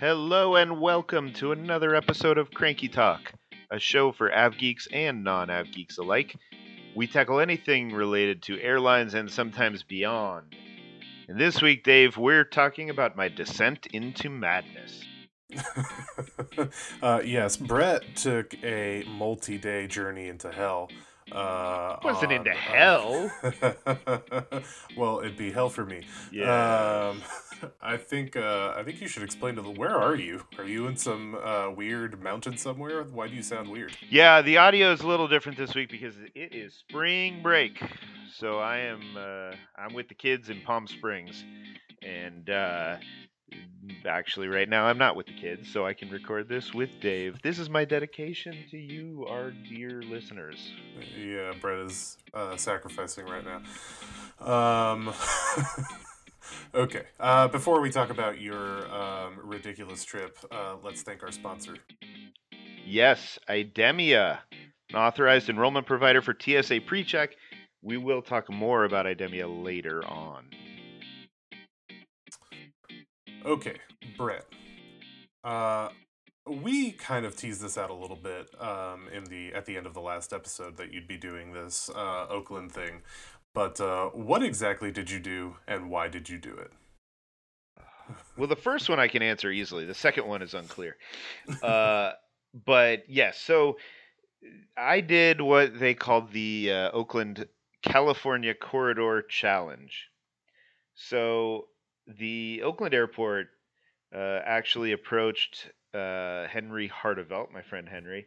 Hello and welcome to another episode of Cranky Talk, a show for av geeks and non av geeks alike. We tackle anything related to airlines and sometimes beyond. And this week, Dave, we're talking about my descent into madness. uh, yes, Brett took a multi day journey into hell. Uh, wasn't on, into uh, hell. well, it'd be hell for me. Yeah. Um, I think uh, I think you should explain to the. Where are you? Are you in some uh, weird mountain somewhere? Why do you sound weird? Yeah, the audio is a little different this week because it is spring break. So I am uh, I'm with the kids in Palm Springs, and uh, actually right now I'm not with the kids, so I can record this with Dave. This is my dedication to you, our dear listeners. Yeah, Brett is uh, sacrificing right now. Um, okay. Uh, before we talk about your um, ridiculous trip, uh, let's thank our sponsor. Yes, Idemia, an authorized enrollment provider for TSA PreCheck. We will talk more about Idemia later on. Okay, Brett. Uh, we kind of teased this out a little bit um, in the at the end of the last episode that you'd be doing this uh, Oakland thing, but uh, what exactly did you do and why did you do it? well, the first one I can answer easily. The second one is unclear. Uh, but yes, so I did what they called the uh, Oakland California Corridor Challenge. So the Oakland airport uh, actually approached uh, Henry Harteveldt, my friend Henry,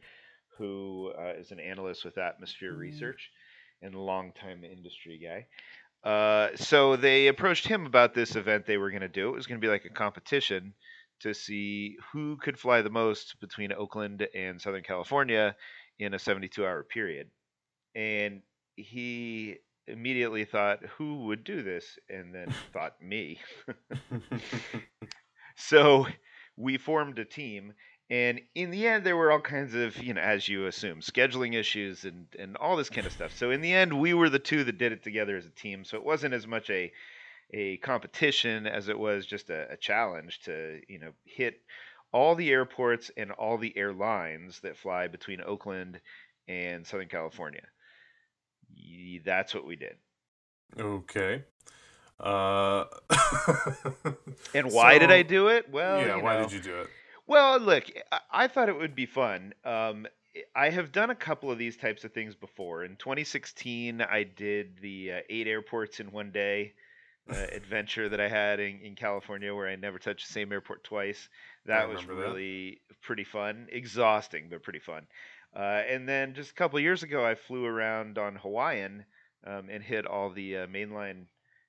who uh, is an analyst with Atmosphere mm-hmm. Research and longtime industry guy. Uh, so they approached him about this event they were going to do. It was going to be like a competition to see who could fly the most between Oakland and Southern California in a 72 hour period. And he immediately thought, who would do this? And then thought, me. so we formed a team. And in the end, there were all kinds of, you know, as you assume, scheduling issues and, and all this kind of stuff. So in the end, we were the two that did it together as a team. So it wasn't as much a a competition as it was just a, a challenge to, you know, hit all the airports and all the airlines that fly between Oakland and Southern California that's what we did. Okay. Uh... and why so, did I do it? Well, yeah. Why know, did you do it? Well, look, I, I thought it would be fun. Um, I have done a couple of these types of things before. In 2016, I did the uh, eight airports in one day uh, adventure that I had in, in California, where I never touched the same airport twice. That was really that. pretty fun, exhausting but pretty fun. Uh, and then just a couple years ago, I flew around on Hawaiian um, and hit all the uh, mainline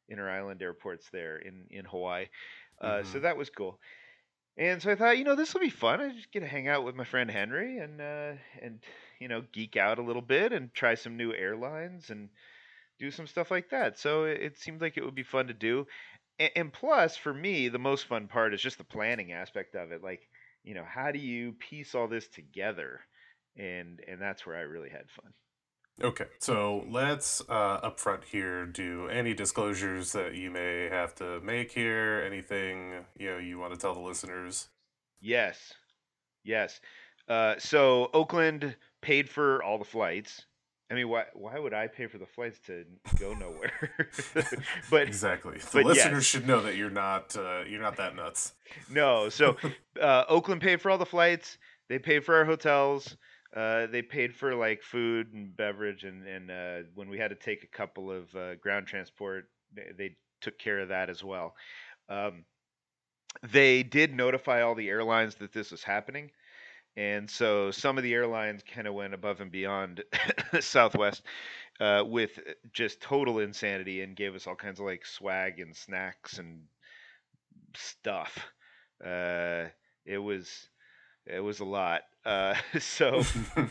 inter island airports there in in Hawaii. Uh, mm-hmm. So that was cool. And so I thought, you know, this will be fun. I just get to hang out with my friend Henry and uh, and you know geek out a little bit and try some new airlines and do some stuff like that. So it, it seemed like it would be fun to do. And, and plus, for me, the most fun part is just the planning aspect of it. Like, you know, how do you piece all this together? and and that's where I really had fun. Okay, so let's uh, up front here do any disclosures that you may have to make here. Anything you know you want to tell the listeners? Yes, yes. Uh, so Oakland paid for all the flights. I mean, why why would I pay for the flights to go nowhere? but exactly, the but listeners yes. should know that you're not uh, you're not that nuts. No, so uh, Oakland paid for all the flights. They paid for our hotels. Uh, they paid for like food and beverage, and and uh, when we had to take a couple of uh, ground transport, they, they, took care of that as well. Um, they did notify all the airlines that this was happening, and so some of the airlines kind of went above and beyond Southwest uh, with just total insanity and gave us all kinds of like swag and snacks and stuff. Uh, it was it was a lot. Uh, so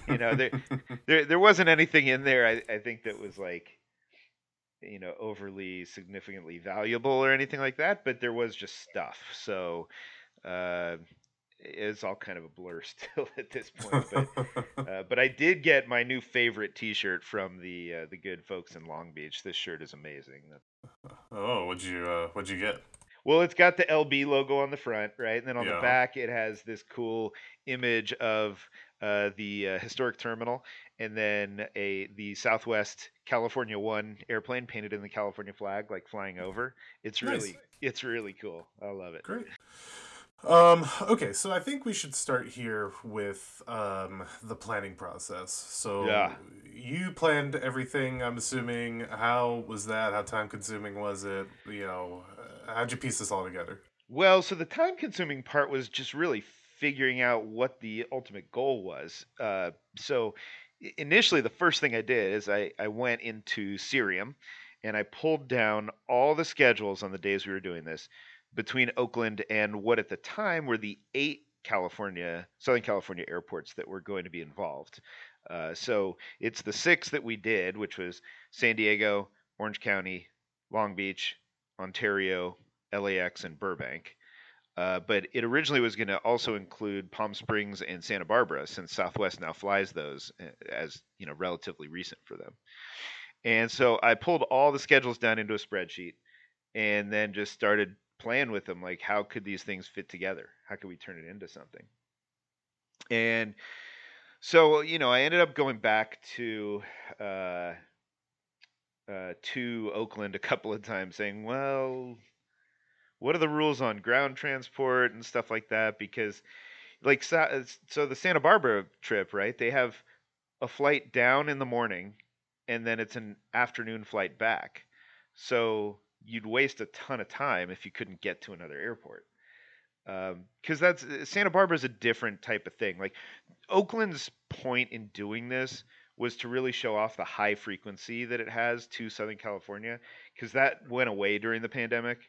you know there, there there wasn't anything in there I, I think that was like you know overly significantly valuable or anything like that, but there was just stuff. So uh, it's all kind of a blur still at this point. But uh, but I did get my new favorite T-shirt from the uh, the good folks in Long Beach. This shirt is amazing. Oh, what'd you uh, what'd you get? Well, it's got the LB logo on the front, right? And then on Yeah. the back, it has this cool image of uh, the uh, historic terminal, and then a the Southwest California One airplane painted in the California flag, like flying over. It's Nice. really, it's really cool. I love it. Great. Um, okay, so I think we should start here with um, the planning process. So Yeah. you planned everything, I'm assuming. How was that? How time consuming was it? You know, how'd you piece this all together? Well, so the time consuming part was just really figuring out what the ultimate goal was. Uh, so initially, the first thing I did is I, I went into Cirium and I pulled down all the schedules on the days we were doing this between Oakland and what at the time were the eight California, Southern California airports that were going to be involved. Uh, so it's the six that we did, which was San Diego, Orange County, Long Beach, Ontario, LAX, and Burbank. Uh, but it originally was going to also include Palm Springs and Santa Barbara, since Southwest now flies those uh, as you know relatively recent for them. And so I pulled all the schedules down into a spreadsheet, and then just started playing with them. Like, how could these things fit together? How could we turn it into something? And so you know, I ended up going back to uh, uh, to Oakland a couple of times, saying, "Well, what are the rules on ground transport and stuff like that?" Because, like, uh, so the Santa Barbara trip, right? They have a flight down in the morning, and then it's an afternoon flight back. So you'd waste a ton of time if you couldn't get to another airport. Because that's uh, Santa Barbara is a different type of thing. Like Oakland's point in doing this was to really show off the high frequency that it has to Southern California, because that went away during the pandemic,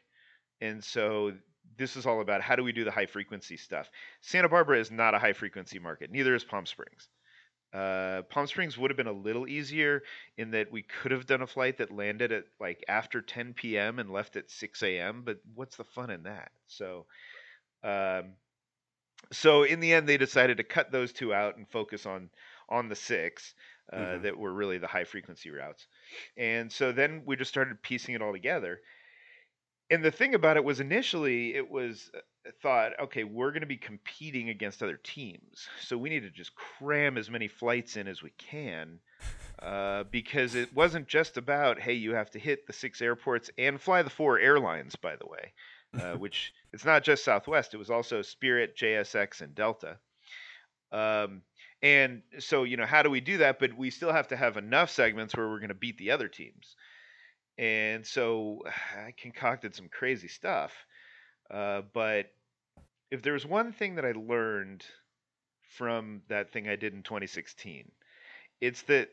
and so this is all about how do we do the high frequency stuff. Santa Barbara is not a high frequency market. Neither is Palm Springs. Uh, Palm Springs would have been a little easier in that we could have done a flight that landed at like after 10 p.m. and left at 6 a.m. But what's the fun in that? So, um, so in the end, they decided to cut those two out and focus on on the six uh, Mhm. that were really the high frequency routes. And so then we just started piecing it all together. And the thing about it was initially it was uh, thought, okay, we're going to be competing against other teams, so we need to just cram as many flights in as we can. Uh, because it wasn't just about hey you have to hit the six airports and fly the four airlines by the way uh, which it's not just southwest it was also spirit jsx and delta. Um, and so you know how do we do that? But we still have to have enough segments where we're going to beat the other teams. And so i concocted some crazy stuff uh, but if there was one thing that i learned from that thing i did in 2016 it's that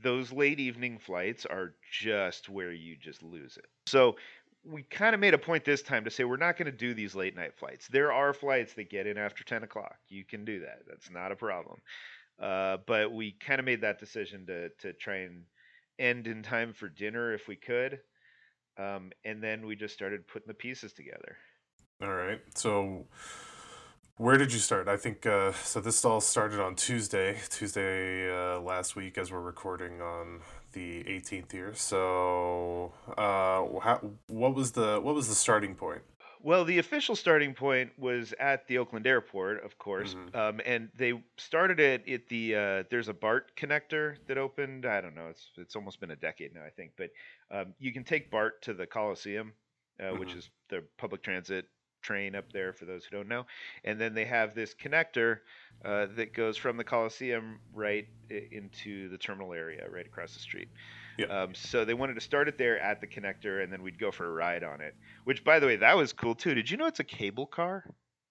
those late evening flights are just where you just lose it. So we kind of made a point this time to say we're not going to do these late night flights. There are flights that get in after 10 o'clock. You can do that. That's not a problem. Uh, but we kind of made that decision to to try and end in time for dinner if we could. Um, and then we just started putting the pieces together. All right. So, where did you start? I think uh, so. This all started on Tuesday, Tuesday uh, last week, as we're recording on the 18th year. So, uh, how, what was the what was the starting point? Well, the official starting point was at the Oakland airport, of course, Mhm. um, and they started it at the. Uh, there's a BART connector that opened. I don't know. It's it's almost been a decade now, I think. But um, you can take BART to the Coliseum, uh, which Mhm. is the public transit train up there for those who don't know. And then they have this connector uh, that goes from the Coliseum right into the terminal area, right across the street. Yeah. Um, so they wanted to start it there at the connector, and then we'd go for a ride on it. Which, by the way, that was cool too. Did you know it's a cable car?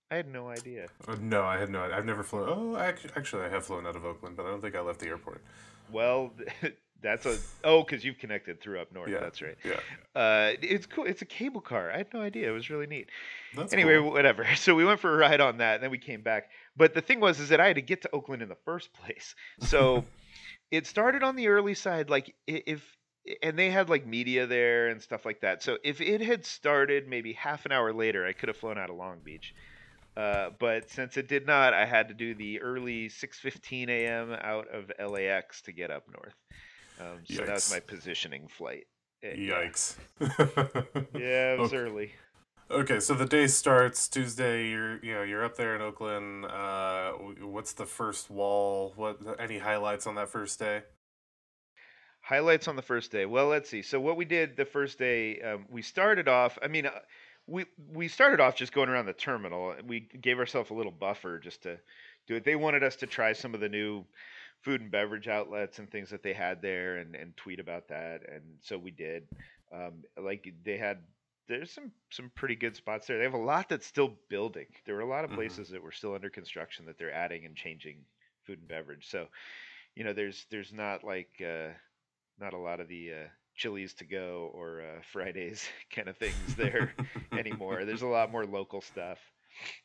I had no idea. Uh, no, I had no. I've never flown. Oh, ac- actually, I have flown out of Oakland, but I don't think I left the airport. Well, that's a oh, because you've connected through up north. Yeah. That's right. Yeah, Uh, it's cool. It's a cable car. I had no idea. It was really neat. that's anyway, cool. whatever. So we went for a ride on that, and then we came back. But the thing was, is that I had to get to Oakland in the first place. So it started on the early side, like if, and they had like media there and stuff like that. So if it had started maybe half an hour later, I could have flown out of Long Beach. Uh, but since it did not, I had to do the early 6:15 a.m. out of LAX to get up north. Um, so that was my positioning flight. Yeah. Yikes. Yeah, it was Okay. early. Okay, so the day starts Tuesday. You're you know you're up there in Oakland. Uh, what's the first wall? What any highlights on that first day? Highlights on the first day. Well, let's see. So what we did the first day, um, we started off. I mean, uh, we we started off just going around the terminal. We gave ourselves a little buffer just to do it. They wanted us to try some of the new food and beverage outlets and things that they had there, and and tweet about that. And so we did. Um, like they had. There's some some pretty good spots there. They have a lot that's still building. There were a lot of Mhm. places that were still under construction that they're adding and changing food and beverage. So, you know, there's there's not like uh, not a lot of the uh, Chili's to go or uh, Fridays kind of things there anymore. There's a lot more local stuff.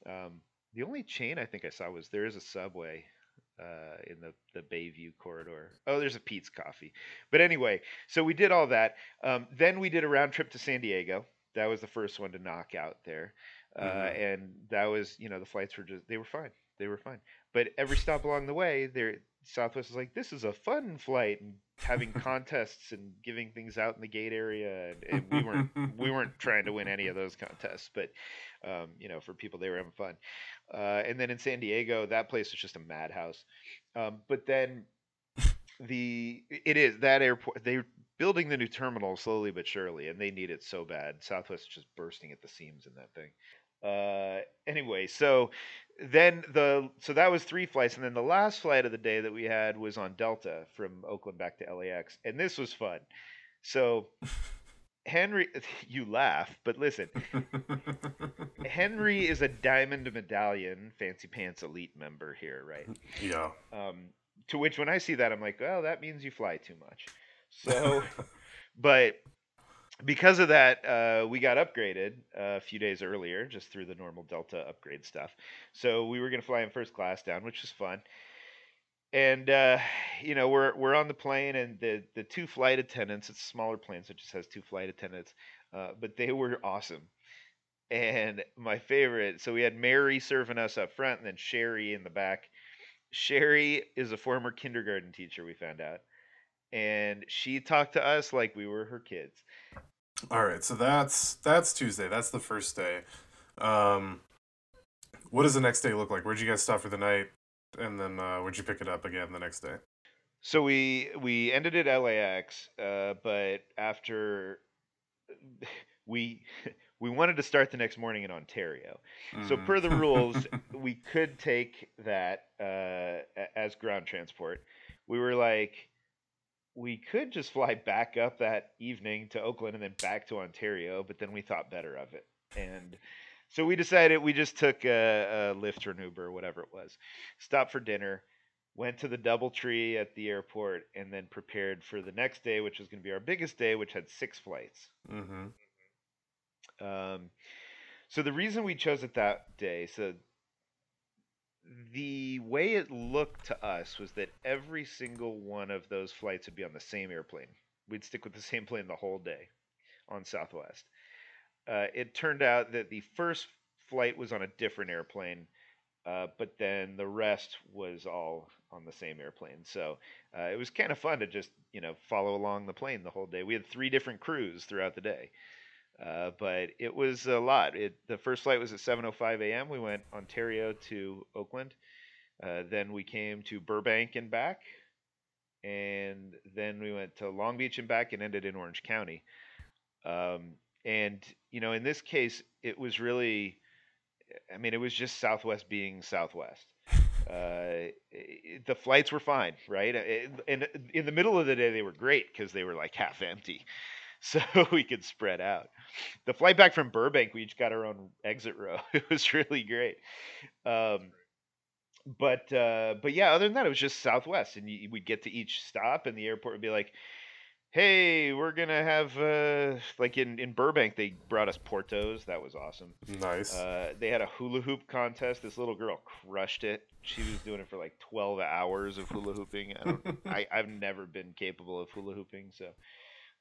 Um, the only chain I think I saw was there is a Subway uh, in the the Bayview corridor. Oh, there's a Peet's Coffee. But anyway, so we did all that. Um, then we did a round trip to San Diego. That was the first one to knock out there, uh, Mhm. and that was you know the flights were just they were fine. They were fine. But every stop along the way, there Southwest was like, "This is a fun flight," and having contests and giving things out in the gate area, and, and we weren't we weren't trying to win any of those contests, but um, you know, for people they were having fun. Uh, and then in San Diego, that place was just a madhouse. Um, but then the it is that airport they're building the new terminal slowly but surely, and they need it so bad. Southwest is just bursting at the seams in that thing. Uh, anyway, so then the so that was three flights, and then the last flight of the day that we had was on Delta from Oakland back to LAX, and this was fun. So Henry, you laugh, but listen, Henry is a diamond medallion fancy pants elite member here, right? yeah. Um, to which when I see that, I'm like, well, that means you fly too much. So, but because of that, uh, we got upgraded uh, a few days earlier, just through the normal Delta upgrade stuff. So we were going to fly in first class down, which was fun. And uh, you know, we're we're on the plane, and the the two flight attendants. It's a smaller plane, so it just has two flight attendants. Uh, but they were awesome. And my favorite, so we had Mary serving us up front, and then Sherry in the back. Sherry is a former kindergarten teacher. We found out, and she talked to us like we were her kids. All right, so that's that's Tuesday. That's the first day. Um, what does the next day look like? Where'd you guys stop for the night? And then uh, where'd you pick it up again the next day? So we we ended at LAX, uh, but after we we wanted to start the next morning in Ontario. So Mm. per the rules, we could take that uh, as ground transport. We were like, we could just fly back up that evening to Oakland and then back to Ontario, but then we thought better of it, and so we decided we just took a, a Lyft or an Uber or whatever it was, stopped for dinner, went to the DoubleTree at the airport, and then prepared for the next day, which was going to be our biggest day, which had six flights. mm-hmm. Um, so the reason we chose it that day, so the way it looked to us was that every single one of those flights would be on the same airplane. We'd stick with the same plane the whole day on Southwest. Uh, it turned out that the first flight was on a different airplane, uh, but then the rest was all on the same airplane. So uh, it was kind of fun to just you know follow along the plane the whole day. We had three different crews throughout the day. Uh, but it was a lot. It, the first flight was at 7:05 a.m. We went Ontario to Oakland. Uh, then we came to Burbank and back, and then we went to Long Beach and back, and ended in Orange County. Um, and you know, in this case, it was really, I mean, it was just Southwest being Southwest. Uh, i- the flights were fine, right? It- And in the middle of the day, they were great because they were like half empty so we could spread out. The flight back from Burbank, we each got our own exit row. It was really great. Um, but uh, but yeah, other than that, it was just Southwest, and you, we'd get to each stop, and the airport would be like, "Hey, we're gonna have uh, like in in Burbank, they brought us Portos. That was awesome. Nice. Uh, they had a hula hoop contest. This little girl crushed it. She was doing it for like 12 hours of hula hooping. I don't, I, I've never been capable of hula hooping, so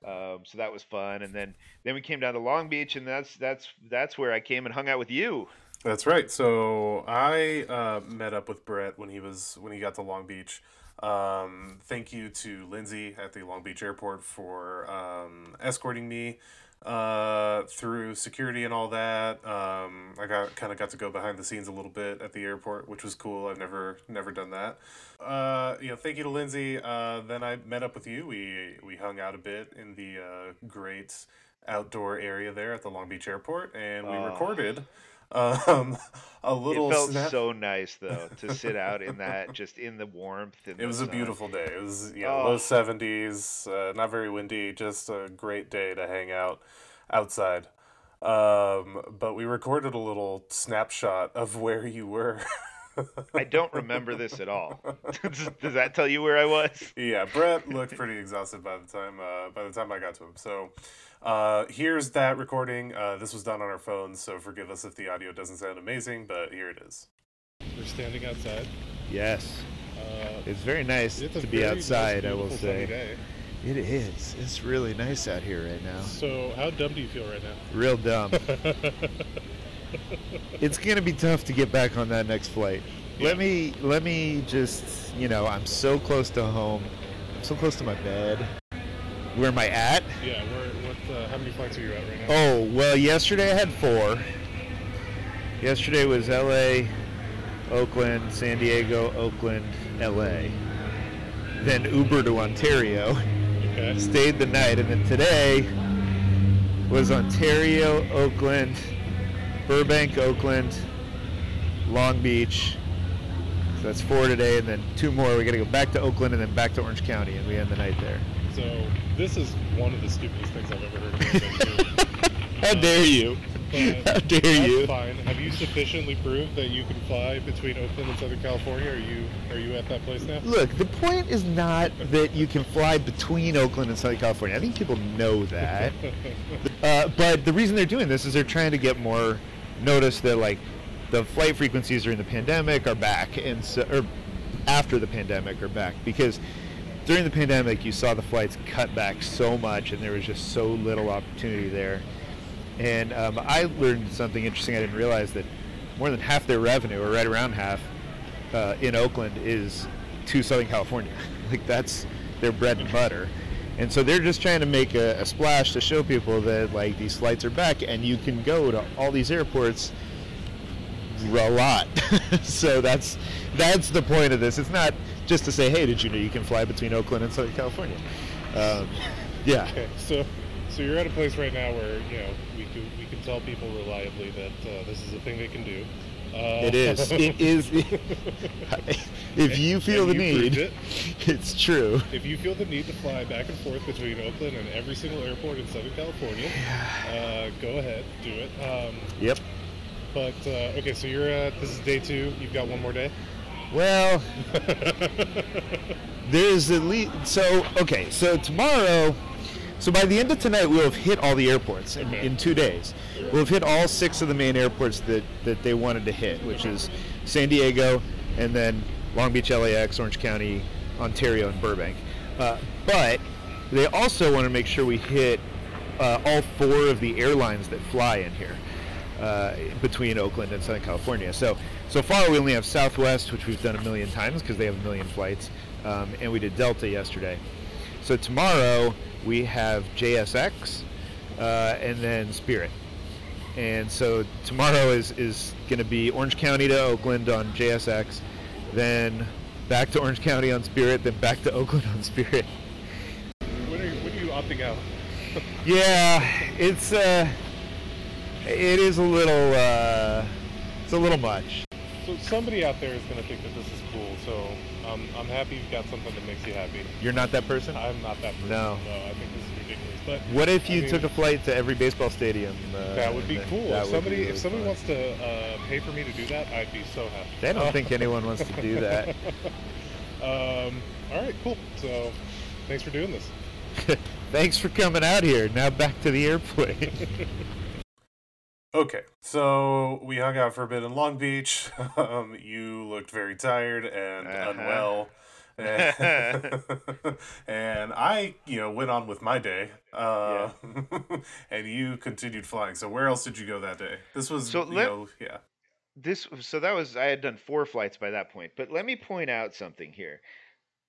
um, so that was fun. And then then we came down to Long Beach, and that's that's that's where I came and hung out with you. That's right. So I uh, met up with Brett when he was when he got to Long Beach. Um, thank you to Lindsay at the Long Beach airport for um, escorting me. uh, through security and all that. Um, I got kind of got to go behind the scenes a little bit at the airport, which was cool. I've never never done that. Uh, you know, thank you to Lindsay. Uh, then I met up with you. We we hung out a bit in the uh, great outdoor area there at the Long Beach Airport, and we recorded um, a little. it felt snap- so nice though to sit out in that, just in the warmth. And It the was a sun. beautiful day. It was you know, Oh. low seventies, uh, not very windy, just a great day to hang out outside. Um, but we recorded a little snapshot of where you were. I don't remember this at all. does, does that tell you where I was? yeah, Brett looked pretty exhausted by the time uh, by the time I got to him. So uh, here's that recording. Uh, this was done on our phones, so forgive us if the audio doesn't sound amazing, but here it is. We're standing outside. Yes, Uh, it's very nice it's to be very nice, outside. I will say it is. It's really nice out here right now. So, how dumb do you feel right now? Real dumb. it's gonna be tough to get back on that next flight. Yeah. Let me let me just you know I'm so close to home. I'm so close to my bed. Where am I at? yeah. Where, what? Uh, how many flights are you at right now? Oh well, yesterday I had four. Yesterday was L.A., Oakland, San Diego, Oakland, L.A. Then Uber to Ontario. Okay. stayed the night, and then today was Ontario, Oakland, Burbank, Oakland, Long Beach. So that's four today, and then two more. We got to go back to Oakland and then back to Orange County, and we end the night there. So, this is one of the stupidest things I've ever heard of. How dare you? How dare That's you? fine. Have you sufficiently proved that you can fly between Oakland and Southern California? Are you are you at that place now? Look, the point is not that you can fly between Oakland and Southern California. I think people know that. Uh, but the reason they're doing this is they're trying to get more notice that like the flight frequencies during the pandemic are back, and so, or after the pandemic are back because during the pandemic you saw the flights cut back so much, and there was just so little opportunity there. And um, I learned something interesting. I didn't realize that more than half their revenue, or right around half, uh, in Oakland is to Southern California. like that's their bread and butter. And so they're just trying to make a, a splash to show people that like these flights are back and you can go to all these airports a lot. so that's that's the point of this. It's not just to say, hey, did you know you can fly between Oakland and Southern California? Um, yeah. Okay, so so you're at a place right now where you know we can we can tell people reliably that uh, this is a thing they can do. Uh, It is. It is. if you feel And the you need, it. it's true. If you feel the need to fly back and forth between Oakland and every single airport in Southern California, uh, go ahead, do it. Um, Yep. but uh, okay, so you're at this is day two. You've got one more day. Well, there's at least so okay. So tomorrow, so by the end of tonight, we'll have hit all the airports in, in two days. We'll have hit all six of the main airports that that they wanted to hit, which is San Diego, and then Long Beach, LAX, Orange County, Ontario, and Burbank. Uh, but they also want to make sure we hit uh, all four of the airlines that fly in here uh, between Oakland and Southern California. So so far we only have Southwest, which we've done a million times because they have a million flights, um, and we did Delta yesterday. So tomorrow we have JSX uh, and then Spirit. And so tomorrow is, is going to be Orange County to Oakland on JSX, then back to Orange County on Spirit, then back to Oakland on Spirit. When are you, when are you opting out? Yeah, it's uh, it is a little uh, it's a little much. So somebody out there is going to think that this is cool. So um, I'm happy you've got something that makes you happy. You're not that person. I'm not that person. No. No, I think this is ridiculous. But What if I you mean, took a flight to every baseball stadium? Uh, That would be cool. if somebody really if somebody fun. wants to uh, pay for me to do that, I'd be so happy. They don't think anyone wants to do that. um, all right, cool. So thanks for doing this. Thanks for coming out here. Now back to the airplane. Okay, so we hung out for a bit in Long Beach. Um, you looked very tired and Uh-huh. unwell. And, and I, you know, went on with my day. Uh, and you continued flying. So where else did you go that day? This was, So you let- know, yeah. this so that was I had done four flights by that point. But let me point out something here.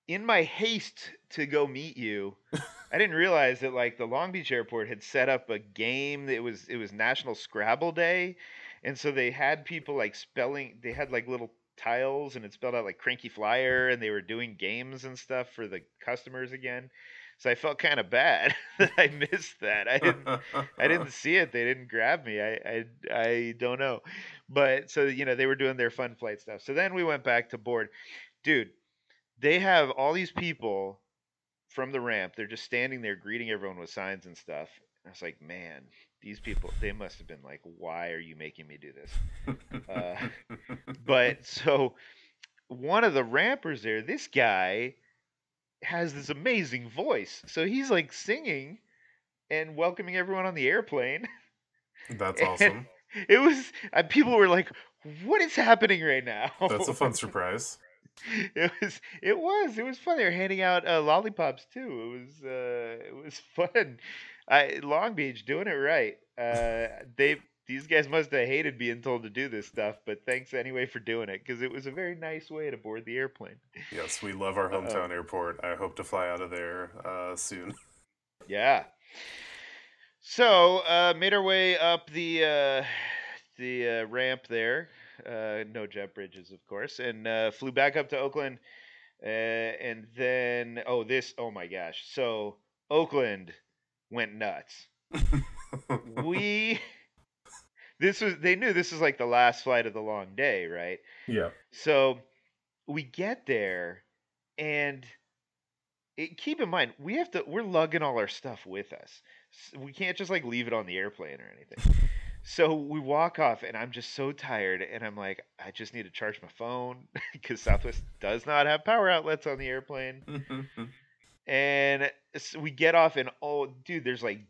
In my haste to go meet you, I didn't realize that like the Long Beach airport had set up a game. It was it was National Scrabble Day, and so they had people like spelling. They had like little tiles, and it spelled out like Cranky Flier, and they were doing games and stuff for the customers again. So I felt kind of bad that I missed that. I didn't I didn't see it. They didn't grab me. I, I I don't know. But so you know, they were doing their fun flight stuff. So then we went back to board. Dude, they have all these people from the ramp. They're just standing there greeting everyone with signs and stuff. I was like, man, these people, they must have been like, why are you making me do this? Uh, but so one of the rampers there, this guy has this amazing voice. So he's like singing and welcoming everyone on the airplane. That's awesome. It was, uh, people were like, what is happening right now? That's a fun surprise. it was it was it was fun. They were handing out uh, lollipops too. It was uh, it was fun. I, Long Beach doing it right. Uh, they these guys must have hated being told to do this stuff, but thanks anyway for doing it because it was a very nice way to board the airplane. Yes, we love our hometown airport. I hope to fly out of there uh, soon. Yeah. So uh, made our way up the uh, the uh, ramp there. Uh, no jet bridges, of course, and uh, flew back up to Oakland. Uh, and then, oh, this, oh my gosh. So Oakland went nuts. We, this was, they knew this was like the last flight of the long day, right? yeah. So we get there, and it, keep in mind we have to we're lugging all our stuff with us. We can't just like leave it on the airplane or anything. So we walk off, and I'm just so tired, and I'm like, I just need to charge my phone because Southwest does not have power outlets on the airplane. And s- we get off, and oh, dude, there's like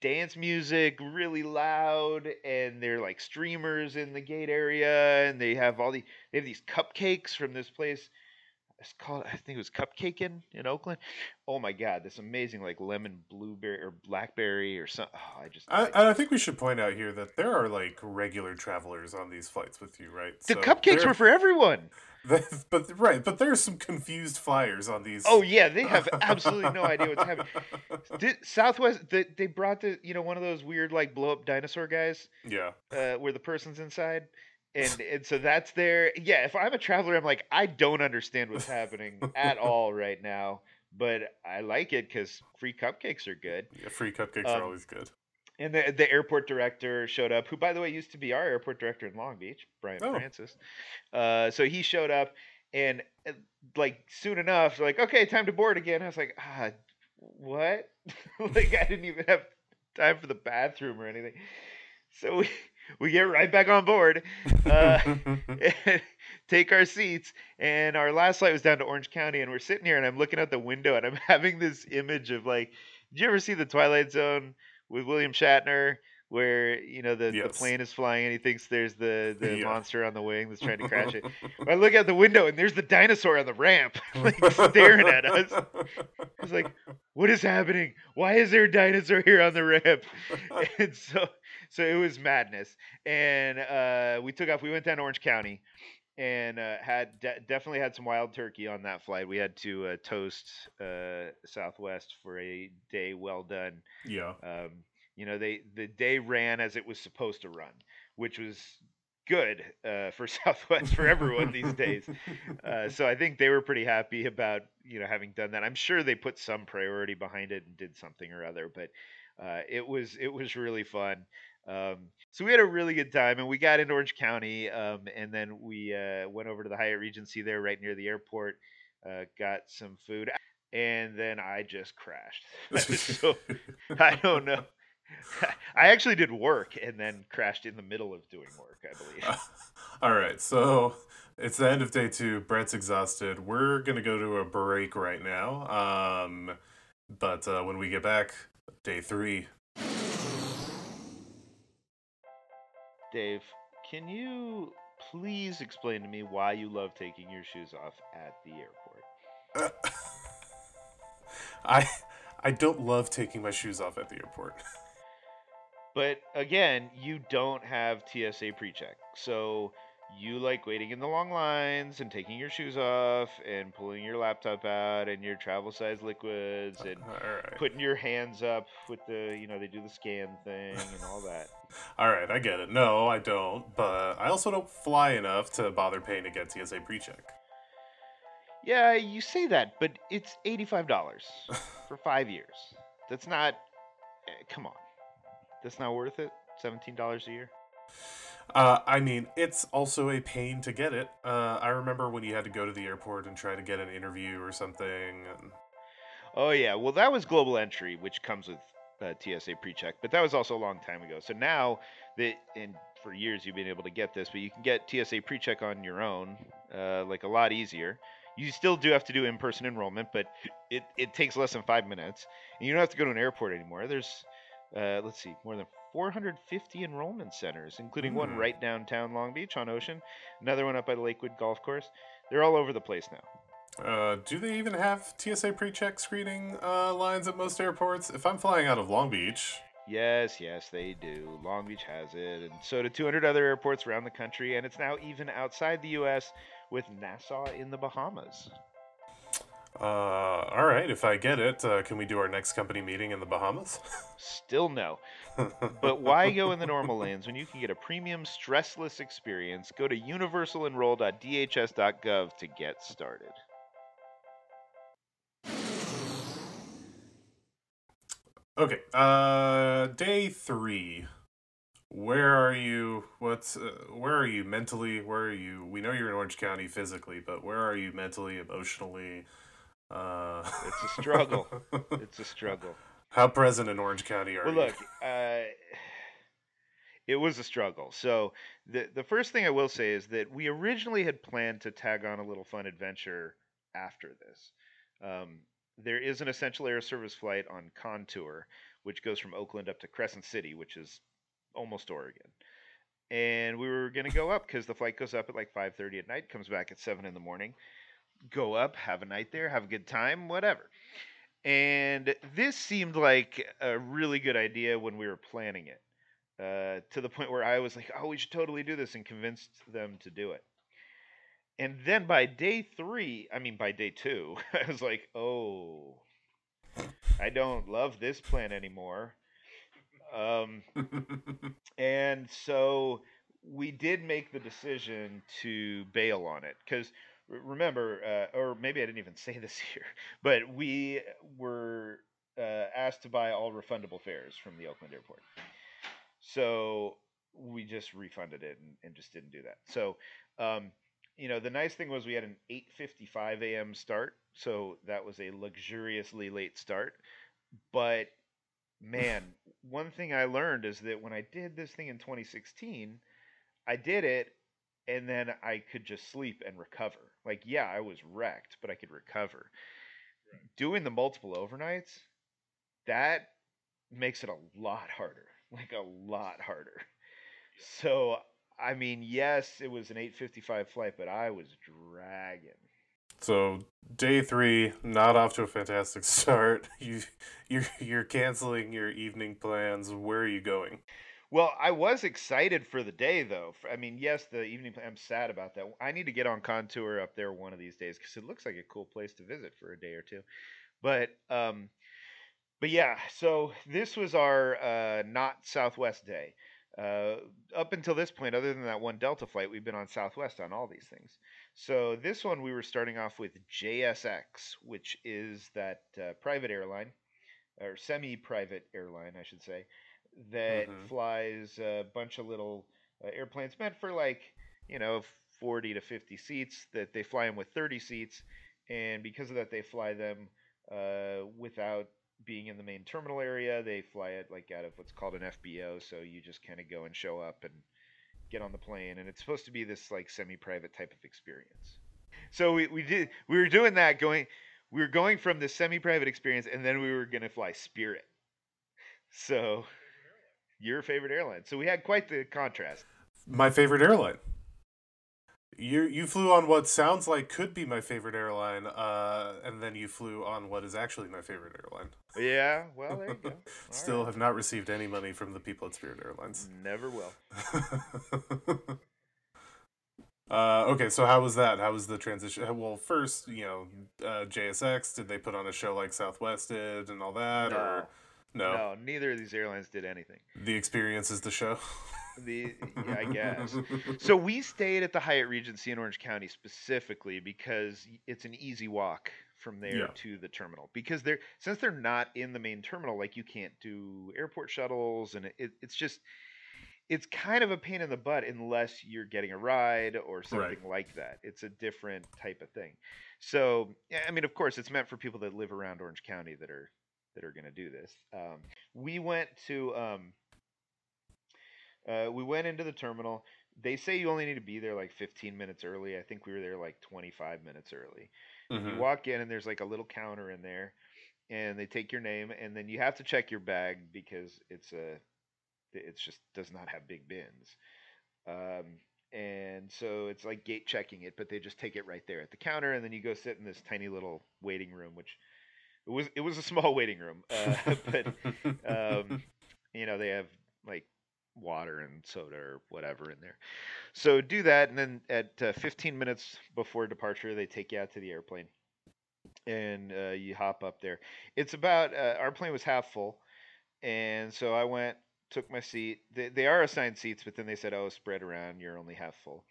dance music really loud, and they're like streamers in the gate area, and they have all the they have these cupcakes from this place. It's called I think it was Cupcakin in Oakland. Oh my god, this amazing like lemon blueberry or blackberry or something. Oh, I just I, and I think we should point out here that there are like regular travelers on these flights with you, right? the So cupcakes were for everyone. but right, but there's some confused flyers on these. Oh yeah, they have absolutely no idea what's happening. Did, Southwest, they, they brought the you know one of those weird like blow up dinosaur guys yeah. uh, where the person's inside, and and so that's there. Yeah, if I'm a traveler, I'm like I don't understand what's happening at all right now, but I like it because free cupcakes are good. yeah free cupcakes Um, are always good. And the the airport director showed up, who by the way used to be our airport director in Long Beach, Bryant Oh. Francis. Uh, so he showed up, and uh, like soon enough, like okay, time to board again. I was like, ah, what? like I didn't even have time for the bathroom or anything. So we we get right back on board, uh, take our seats. And our last flight was down to Orange County, and we're sitting here, and I'm looking out the window, and I'm having this image of like, did you ever see the Twilight Zone with William Shatner? Where you know the, the plane is flying and he thinks there's the, the Yeah. monster on the wing that's trying to crash it. I look out the window and there's the dinosaur on the ramp, like staring at us. I was like, "What is happening? Why is there a dinosaur here on the ramp?" and so, so it was madness. And uh, we took off. We went down to Orange County, and uh, had de- definitely had some wild turkey on that flight. We had to uh, toast uh, Southwest for a day well done. yeah. Um, you know, they the day ran as it was supposed to run, which was good uh, for Southwest for everyone these days. Uh, so I think they were pretty happy about you know having done that. I'm sure they put some priority behind it and did something or other, but uh, it was it was really fun. Um, so we had a really good time, and we got into Orange County, um, and then we uh, went over to the Hyatt Regency there, right near the airport. Uh, got some food, and then I just crashed. So I don't know. I actually did work and then crashed in the middle of doing work. I believe. All right, so it's the end of day two. Brett's exhausted. We're gonna go to a break right now. Um, but uh, when we get back, day three. Dave, can you please explain to me why you love taking your shoes off at the airport? I I don't love taking my shoes off at the airport. But again, you don't have TSA pre-check, so you like waiting in the long lines and taking your shoes off and pulling your laptop out and your travel size liquids and right. putting your hands up with the you know they do the scan thing and all that. All right, I get it. No, I don't, but I also don't fly enough to bother paying to get TSA pre-check. Yeah, you say that, but it's eighty-five dollars for five years. That's not. eh, come on, that's not worth it. Seventeen dollars a year. Uh, I mean, it's also a pain to get it. Uh, I remember when you had to go to the airport and try to get an interview or something. And... Oh yeah, well that was global entry, which comes with uh, TSA pre-check, but that was also a long time ago. So now that and for years you've been able to get this, but you can get TSA pre-check on your own, uh, like a lot easier. You still do have to do in-person enrollment, but it, it takes less than five minutes, and you don't have to go to an airport anymore. There's uh, let's see, more than 450 enrollment centers, including one Hmm. right downtown Long Beach on Ocean, another one up by the Lakewood Golf Course. They're all over the place now. Uh, do they even have TSA pre-check screening uh, lines at most airports? If I'm flying out of Long Beach, Yes, yes, they do. Long Beach has it, and so do 200 other airports around the country, and it's now even outside the U.S. with Nassau in the Bahamas. Uh, all right. If I get it, uh, can we do our next company meeting in the Bahamas? Still no. But why go in the normal lanes when you can get a premium stressless experience? Go to universalenroll.dhs.gov to get started. Okay. Uh, day three. Where are you? What's? Uh, where are you mentally? Where are you? We know you're in Orange County physically, but where are you mentally, emotionally? Uh, It's a struggle. It's a struggle. How present in Orange County are Well, you? look, uh, it was a struggle. So the the first thing I will say is that we originally had planned to tag on a little fun adventure after this. Um, there is an essential air service flight on Contour, which goes from Oakland up to Crescent City, which is almost Oregon. And we were going to go up because the flight goes up at like 5:30 at night, comes back at 7 in the morning. Go up, have a night there, have a good time, whatever. And this seemed like a really good idea when we were planning it, uh, to the point where I was like, "Oh, we should totally do this," and convinced them to do it. And then by day three, I mean by day two, I was like, "Oh, I don't love this plan anymore." Um, and so we did make the decision to bail on it because remember, uh, or maybe I didn't even say this here, but we were uh, asked to buy all refundable fares from the Oakland airport. So we just refunded it and, and just didn't do that. So, um, you know, the nice thing was we had an 8:55 a.m. start, so that was a luxuriously late start. But man, one thing I learned is that when I did this thing in 2016, I did it and then I could just sleep and recover. Like, yeah, I was wrecked, but I could recover. Doing the multiple overnights, that makes it a lot harder. Like a lot harder. So, I mean, yes, it was an 8:55 flight, but I was dragging. So day three, not off to a fantastic start. You you're you're canceling your evening plans. Where are you going? Well, I was excited for the day, though. I mean, yes, the evening. I'm sad about that. I need to get on Contour up there one of these days because it looks like a cool place to visit for a day or two. But, um, but yeah. So this was our uh, not Southwest day. Uh, up until this point, other than that one Delta flight, we've been on Southwest on all these things. So this one, we were starting off with JSX, which is that uh, private airline or semi-private airline, I should say, that Mhm. flies a bunch of little uh, airplanes meant for like you know 40 to 50 seats. That they fly them with 30 seats, and because of that, they fly them uh, without being in the main terminal area. They fly it like out of what's called an FBO, so you just kind of go and show up and get on the plane, and it's supposed to be this like semi-private type of experience. So we, we did we were doing that going we were going from this semi-private experience, and then we were gonna fly Spirit. So your favorite airline. So we had quite the contrast. My favorite airline. You you flew on what sounds like could be my favorite airline, uh, and then you flew on what is actually my favorite airline. Yeah, well there you go. Still right. have not received any money from the people at Spirit Airlines. never will. Uh, okay, so how was that? How was the transition? Well, first, you know, uh, JSX. Did they put on a show like Southwest did and all that, or no? No, neither of these airlines did anything. The experience is the show. The yeah, I guess. So we stayed at the Hyatt Regency in Orange County specifically because it's an easy walk from there Yeah. to the terminal. Because they're since they're not in the main terminal, like you can't do airport shuttles, and it, it, it's just it's kind of a pain in the butt unless you're getting a ride or something like that. It's a different type of thing. So I mean, of course, it's meant for people that live around Orange County that are that are going to do this. Um, we went to um, uh, we went into the terminal. They say you only need to be there like 15 minutes early. I think we were there like 25 minutes early. You Mhm. walk in and there's like a little counter in there, and they take your name, and then you have to check your bag because it's a it's just does not have big bins. Um, and so it's like gate checking it, but they just take it right there at the counter, and then you go sit in this tiny little waiting room, which it was it was a small waiting room, uh, but um, you know they have like water and soda or whatever in there. So do that, and then at uh, 15 minutes before departure, they take you out to the airplane, and uh, you hop up there. It's about uh, our plane was half full, and so I went, took my seat. They, they are assigned seats, but then they said, "Oh, spread around. You're only half full,"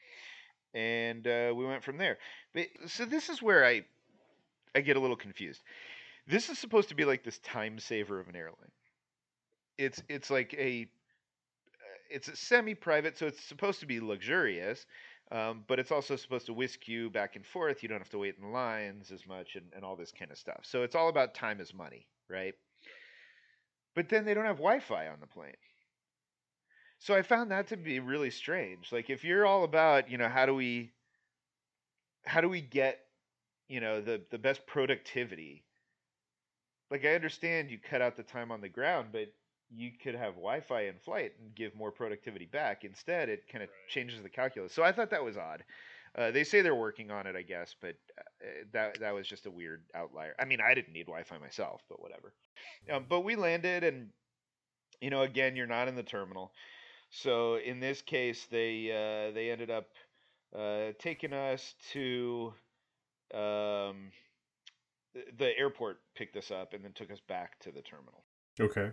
and uh, we went from there. But so this is where I I get a little confused. This is supposed to be like this time saver of an airline. It's it's like a it's a semi-private, so it's supposed to be luxurious, um, but it's also supposed to whisk you back and forth. You don't have to wait in lines as much and, and all this kind of stuff. So it's all about time is money, right? But then they don't have Wi-Fi on the plane. So I found that to be really strange. Like if you're all about, you know, how do we how do we get, you know, the the best productivity? Like I understand you cut out the time on the ground, but you could have Wi-Fi in flight and give more productivity back. Instead, it kind of changes the calculus. So I thought that was odd. Uh, they say they're working on it, I guess, but uh, that that was just a weird outlier. I mean, I didn't need Wi-Fi myself, but whatever. Um, but we landed, and you know, again, you're not in the terminal. So in this case, they uh, they ended up uh, taking us to um, the- airport, picked us up, and then took us back to the terminal. okay.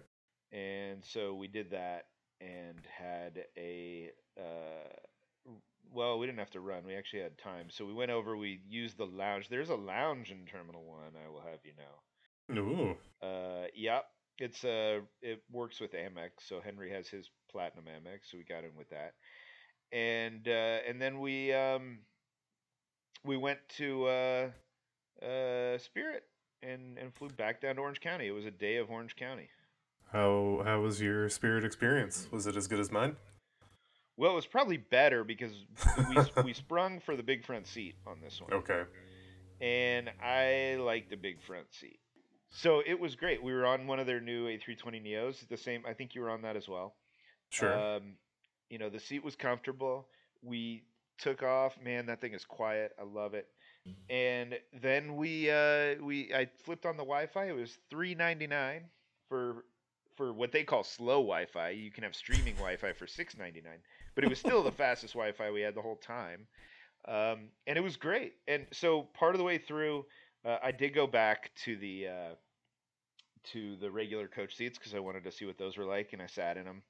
And so we did that and had a uh, well, we didn't have to run. We actually had time. So we went over. We used the lounge. There's a lounge in Terminal One. I will have you know. Ooh. Uh, yep. It's uh, it works with Amex. So Henry has his platinum Amex, so we got in with that. And uh, and then we um, we went to uh, uh, Spirit and and flew back down to Orange County. It was a day of Orange County. How how was your spirit experience? Was it as good as mine? Well, it was probably better because we we sprung for the big front seat on this one. Okay. and I like the big front seat. So it was great. We were on one of their new A320 Neos. The same, I think you were on that as well. Sure. Um, you know, the seat was comfortable. We took off. Man, that thing is quiet. I love it. And then we uh, we I flipped on the Wi-Fi. It was three ninety nine for for what they call slow Wi-Fi. You can have streaming Wi-Fi for six ninety nine, but it was still the fastest Wi-Fi we had the whole time, um, and it was great. And so part of the way through, uh, I did go back to the uh, to the regular coach seats because I wanted to see what those were like, and I sat in them.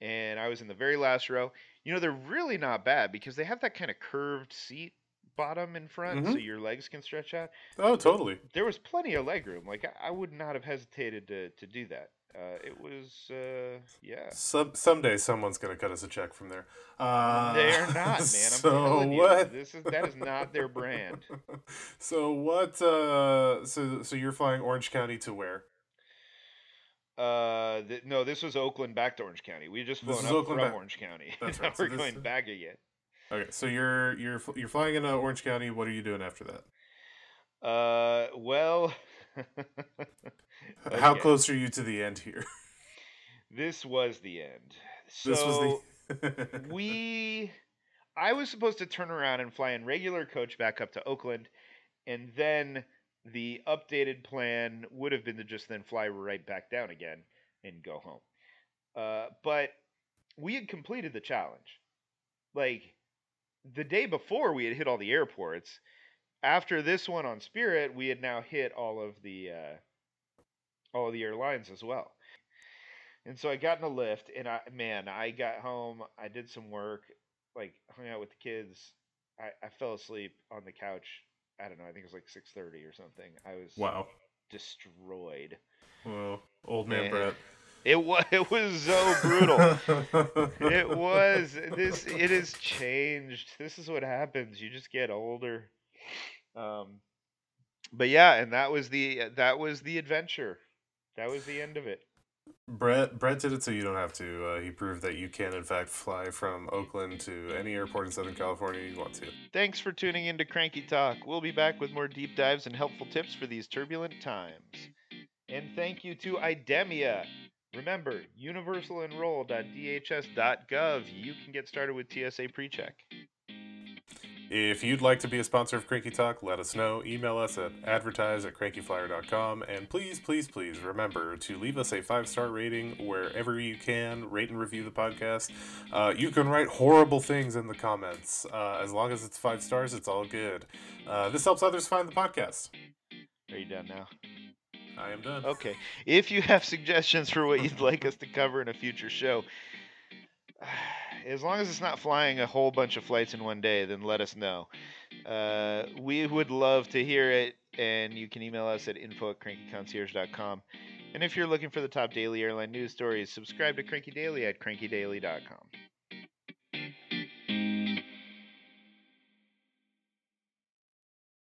And I was in the very last row. You know, they're really not bad because they have that kind of curved seat bottom in front, so Mhm. your legs can stretch out. oh, totally. There was plenty of leg room. Like I, I would not have hesitated to to do that. Uh, it was, uh, yeah. Some someday someone's gonna cut us a check from there. Uh, They're not, man. I'm so telling you, what? this is that is not their brand. so what? Uh, so so you're flying Orange County to where? Uh, th- no, this was Oakland back to Orange County. We just flown up Oakland from back- Orange County. That's right, so we're this- going back again. Okay, so you're you're you're flying into Orange County. What are you doing after that? Uh, well, How close are you to the end here? This was the end. So this was the. we, I was supposed to turn around and fly in regular coach back up to Oakland, and then the updated plan would have been to just then fly right back down again and go home. Uh, but we had completed the challenge. Like the day before we had hit all the airports. After this one on Spirit, we had now hit all of the uh, all of the airlines as well. And so I got in a Lyft, and I man, I got home. I did some work, like hung out with the kids. I, I fell asleep on the couch. I don't know. I think it was like six thirty or something. I was Wow. destroyed. Well, old man Man. Brett. It was it was so brutal. it was this. It has changed. This is what happens. You just get older. Um, but yeah, and that was the that was the adventure. That was the end of it. Brett Brett did it so you don't have to. Uh, he proved that you can in fact fly from Oakland to any airport in Southern California you want to. Thanks for tuning in to Cranky Talk. We'll be back with more deep dives and helpful tips for these turbulent times. And thank you to IDEMIA. Remember, universalenroll.dhs.gov. You can get started with TSA PreCheck. If you'd like to be a sponsor of Cranky Talk, let us know. Email us at advertise at crankyflier.com. And please, please, please remember to leave us a five star rating wherever you can. Rate and review the podcast. Uh, you can write horrible things in the comments. Uh, as long as it's five stars, it's all good. Uh, this helps others find the podcast. Are you done now? I am done. Okay. If you have suggestions for what you'd like us to cover in a future show, as long as it's not flying a whole bunch of flights in one day, then let us know. Uh, we would love to hear it, and you can email us at info at crankyconcierge.com. And if you're looking for the top daily airline news stories, subscribe to Cranky Daily at crankydaily.com.